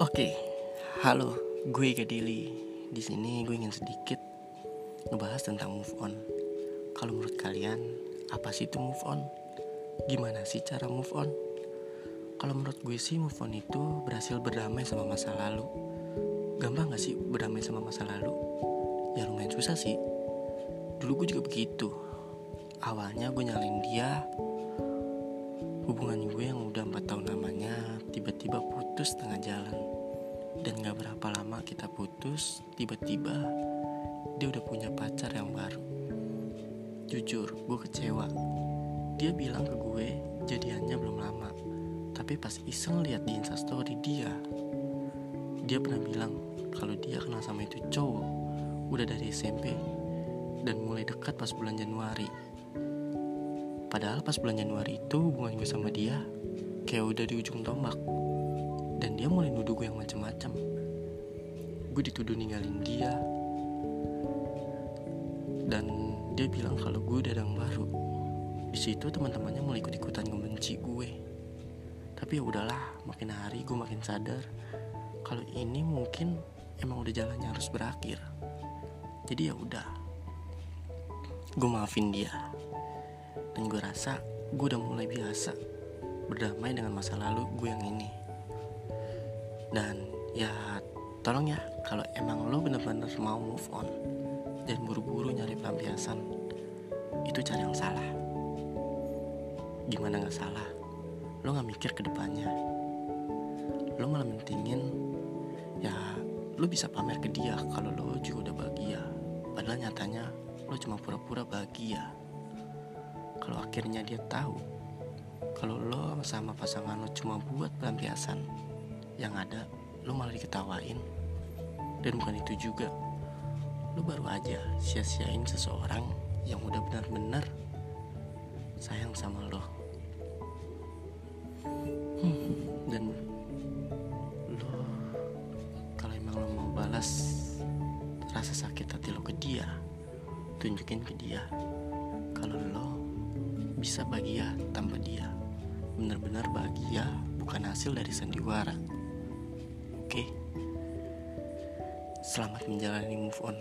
Oke, halo, gue Gadili. Di sini gue ingin sedikit ngebahas tentang move on. Kalau menurut kalian, apa sih itu move on? Gimana sih cara move on? Kalau menurut gue sih move on itu berhasil berdamai sama masa lalu. Gampang gak sih berdamai sama masa lalu? Ya lumayan susah sih. Dulu gue juga begitu. Awalnya gue nyalain dia, hubungan gue yang udah 4 tahun lamanya tiba-tiba putus tengah jalan dan gak berapa lama kita putus tiba-tiba dia udah punya pacar yang baru. Jujur gue kecewa. Dia bilang ke gue jadiannya belum lama. Tapi pas iseng lihat di instastory dia dia pernah bilang kalau dia kenal sama itu cowok udah dari SMP dan mulai dekat pas bulan Januari. Padahal pas bulan Januari itu hubungan gue sama dia kayak udah di ujung tombak. Dan dia mulai nuduh gue yang macem-macem. Gue dituduh ninggalin dia. Dan dia bilang kalau gue udah yang baru. Di situ teman-temannya mulai ikut-ikutan ngebenci gue. Tapi ya udahlah, makin hari gue makin sadar kalau ini mungkin emang udah jalannya harus berakhir. Jadi ya udah. Gue maafin dia dan gue rasa gue udah mulai biasa berdamai dengan masa lalu gue yang ini dan ya tolong ya kalau emang lo bener-bener mau move on dan buru-buru nyari pelampiasan itu cara yang salah. Gimana nggak salah? Lo nggak mikir ke depannya. Lo malah mentingin ya lo bisa pamer ke dia kalau lo juga udah bahagia. Padahal nyatanya lo cuma pura-pura bahagia. Kalau akhirnya dia tahu kalau lo sama pasangan lo cuma buat pelampiasan yang ada lo malah diketawain dan bukan itu juga lo baru aja sia-siain seseorang yang udah benar-benar sayang sama lo hmm, dan lo kalau emang lo mau balas rasa sakit hati lo ke dia tunjukin ke dia kalau lo bisa bahagia tanpa dia. Benar-benar bahagia bukan hasil dari sandiwara. Oke. Selamat menjalani move on.